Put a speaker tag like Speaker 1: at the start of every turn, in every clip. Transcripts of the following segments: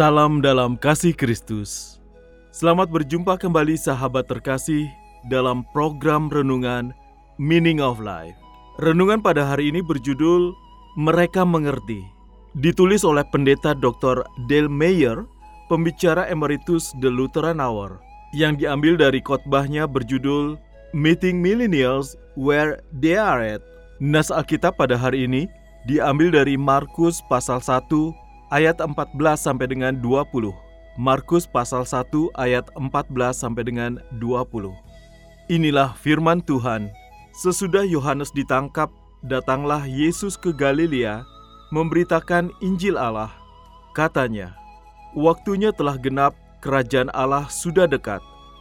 Speaker 1: Salam dalam kasih Kristus. Selamat berjumpa kembali sahabat terkasih dalam program renungan Meaning of Life. Renungan pada hari ini berjudul Mereka Mengerti. Ditulis oleh pendeta Dr. Dale Mayer, pembicara emeritus The Lutheran Hour, yang diambil dari khotbahnya berjudul Meeting Millennials Where They Are At. Nas Alkitab pada hari ini diambil dari Markus pasal 1 ayat 14 sampai dengan 20. Markus pasal 1 ayat 14 sampai dengan 20. Inilah firman Tuhan. Sesudah Yohanes ditangkap, datanglah Yesus ke Galilea memberitakan Injil Allah. Katanya, "Waktunya telah genap, kerajaan Allah sudah dekat.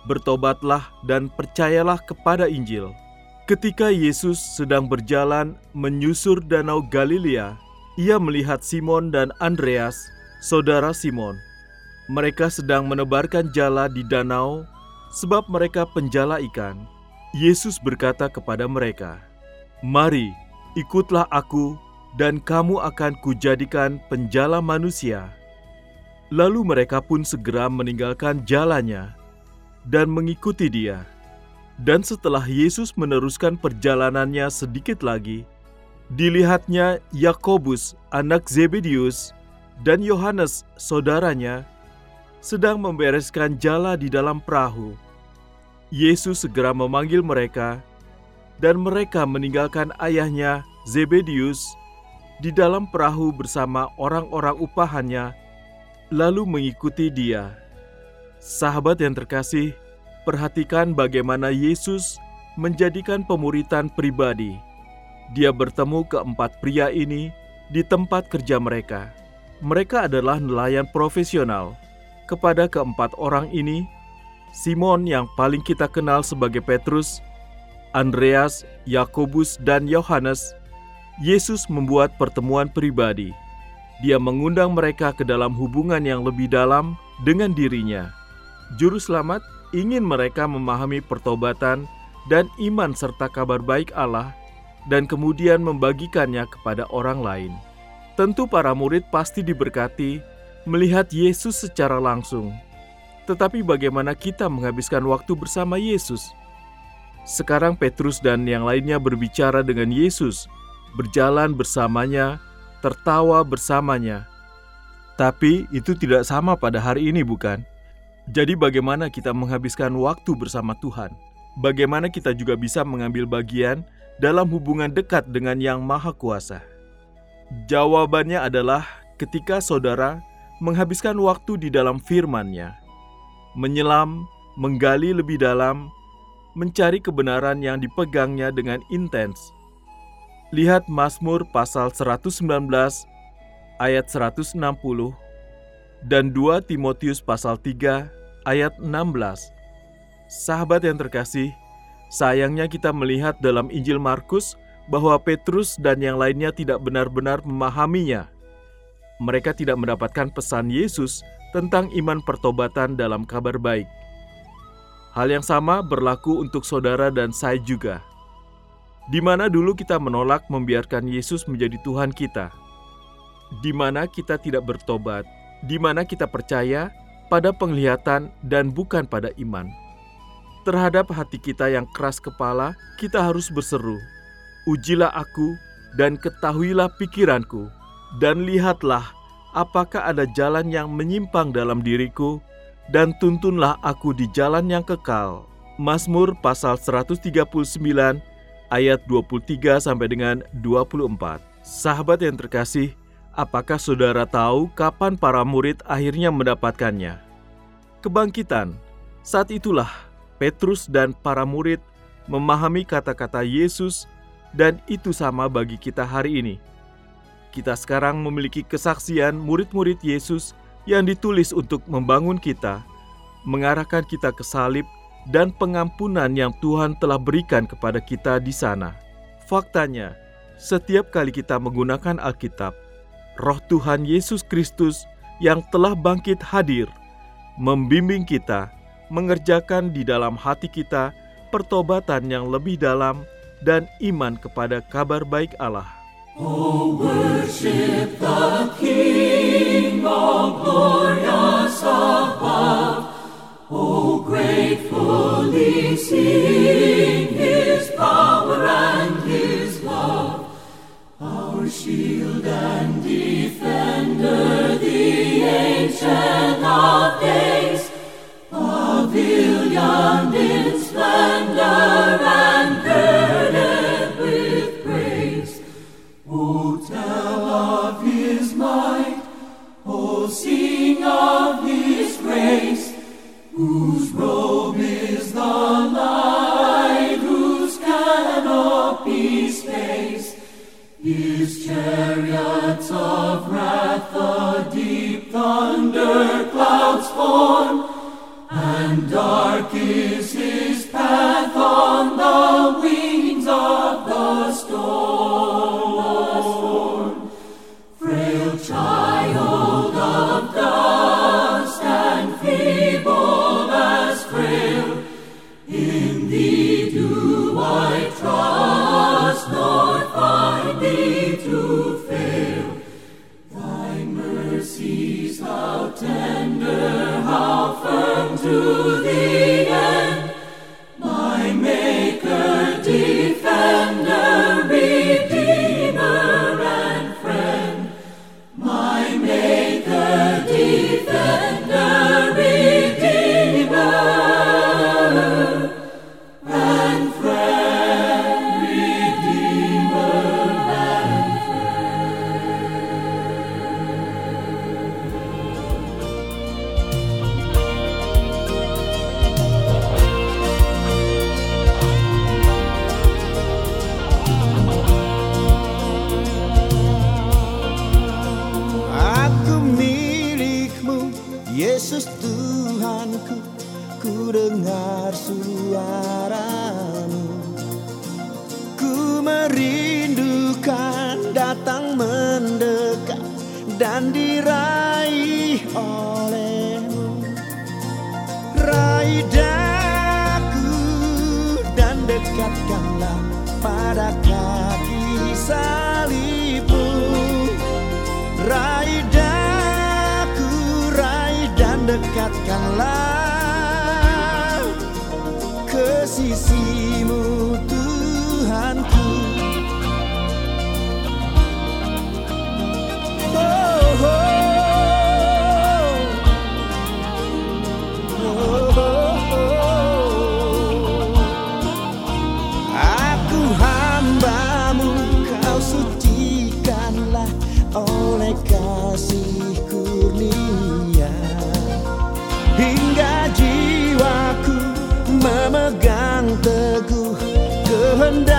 Speaker 1: Bertobatlah dan percayalah kepada Injil." Ketika Yesus sedang berjalan menyusur danau Galilea, ia melihat Simon dan Andreas, saudara Simon. Mereka sedang menebarkan jala di danau sebab mereka penjala ikan. Yesus berkata kepada mereka, "Mari, ikutlah aku dan kamu akan kujadikan penjala manusia." Lalu mereka pun segera meninggalkan jalannya dan mengikuti dia. Dan setelah Yesus meneruskan perjalanannya sedikit lagi, dilihatnya Yakobus, anak Zebedius, dan Yohanes, saudaranya, sedang membereskan jala di dalam perahu. Yesus segera memanggil mereka, dan mereka meninggalkan ayahnya Zebedius di dalam perahu bersama orang-orang upahannya, lalu mengikuti dia. Sahabat yang terkasih, perhatikan bagaimana Yesus menjadikan pemuritan pribadi. Dia bertemu keempat pria ini di tempat kerja mereka. Mereka adalah nelayan profesional. Kepada keempat orang ini, Simon yang paling kita kenal sebagai Petrus, Andreas, Yakobus, dan Yohanes, Yesus membuat pertemuan pribadi. Dia mengundang mereka ke dalam hubungan yang lebih dalam dengan dirinya. Juru selamat ingin mereka memahami pertobatan dan iman serta kabar baik Allah dan kemudian membagikannya kepada orang lain. Tentu para murid pasti diberkati melihat Yesus secara langsung. Tetapi bagaimana kita menghabiskan waktu bersama Yesus? Sekarang Petrus dan yang lainnya berbicara dengan Yesus, berjalan bersamanya, tertawa bersamanya. Tapi itu tidak sama pada hari ini bukan? Jadi bagaimana kita menghabiskan waktu bersama Tuhan? Bagaimana kita juga bisa mengambil bagian dalam hubungan dekat dengan Yang Maha Kuasa? Jawabannya adalah ketika saudara menghabiskan waktu di dalam firman-Nya, menyelam, menggali lebih dalam, mencari kebenaran yang dipegangnya dengan intens. Lihat Mazmur pasal 119 ayat 160 dan 2 Timotius pasal 3 ayat 16. Sahabat yang terkasih, sayangnya kita melihat dalam Injil Markus bahwa Petrus dan yang lainnya tidak benar-benar memahaminya. Mereka tidak mendapatkan pesan Yesus tentang iman pertobatan dalam kabar baik. Hal yang sama berlaku untuk saudara dan saya juga. Di mana dulu kita menolak membiarkan Yesus menjadi Tuhan kita. Di mana kita tidak bertobat, di mana kita percaya pada penglihatan dan bukan pada iman. Terhadap hati kita yang keras kepala, kita harus berseru, "Ujilah aku dan ketahuilah pikiranku, dan lihatlah apakah ada jalan yang menyimpang dalam diriku, dan tuntunlah aku di jalan yang kekal." Mazmur pasal 139 ayat 23 sampai dengan 24. Sahabat yang terkasih, apakah saudara tahu kapan para murid akhirnya mendapatkannya? Kebangkitan. Saat itulah Petrus dan para murid memahami kata-kata Yesus dan itu sama bagi kita hari ini. Kita sekarang memiliki kesaksian murid-murid Yesus yang ditulis untuk membangun kita, mengarahkan kita ke salib dan pengampunan yang Tuhan telah berikan kepada kita di sana. Faktanya, setiap kali kita menggunakan Alkitab, Roh Tuhan Yesus Kristus yang telah bangkit hadir, membimbing kita mengerjakan di dalam hati kita pertobatan yang lebih dalam dan iman kepada kabar baik Allah.
Speaker 2: Oh, worship the King of glorious above. Gratefully sing His power and His love. Our shield and sing of his grace, whose robe is the light, whose canopy space. His chariots of wrath the deep thunder clouds form, and dark is his path to the
Speaker 3: ku dengar suaramu. Ku merindukan datang mendekat dan diraih olehmu. Raih daku dan dekatkanlah pada kaki salibmu. Raih daku, raih dan dekatkanlah sisimu Tuhanku. Oh, oh. Oh. Aku hambamu kau sucikanlah oleh kasih and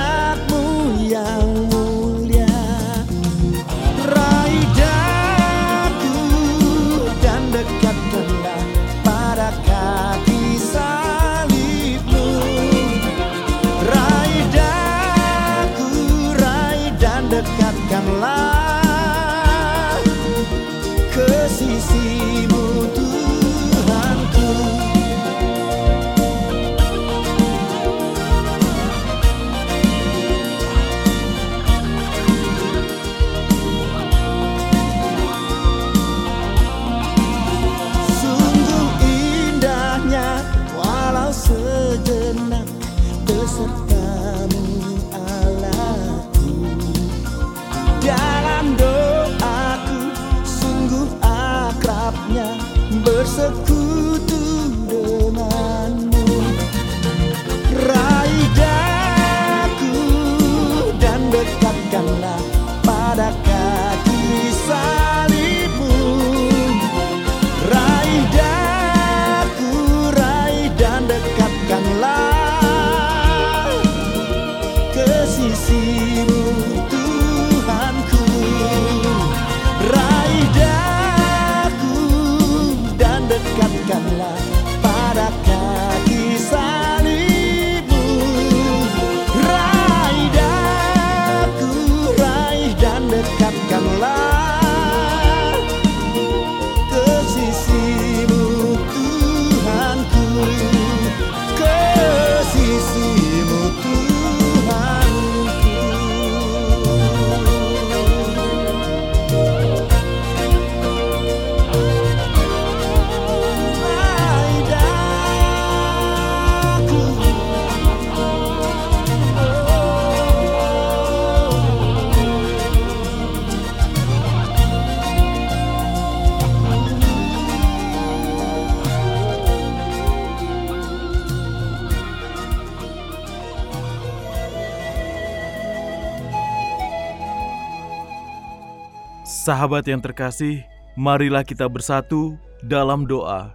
Speaker 1: Sahabat yang terkasih, marilah kita bersatu dalam doa.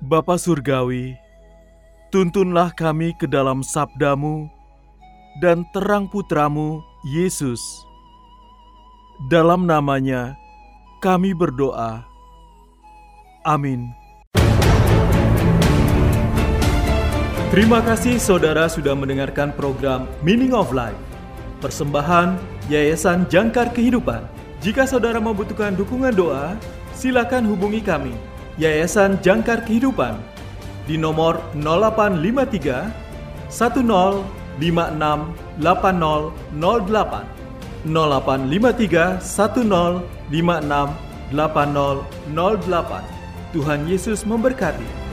Speaker 1: Bapa Surgawi, tuntunlah kami ke dalam sabdamu dan terang putramu, Yesus. Dalam namanya, kami berdoa. Amin. Terima kasih saudara sudah mendengarkan program Meaning of Life. Persembahan Yayasan Jangkar Kehidupan. Jika saudara membutuhkan dukungan doa, silakan hubungi kami. Yayasan Jangkar Kehidupan di nomor 0853 1056 8008 0853 1056 8008 Tuhan Yesus memberkati.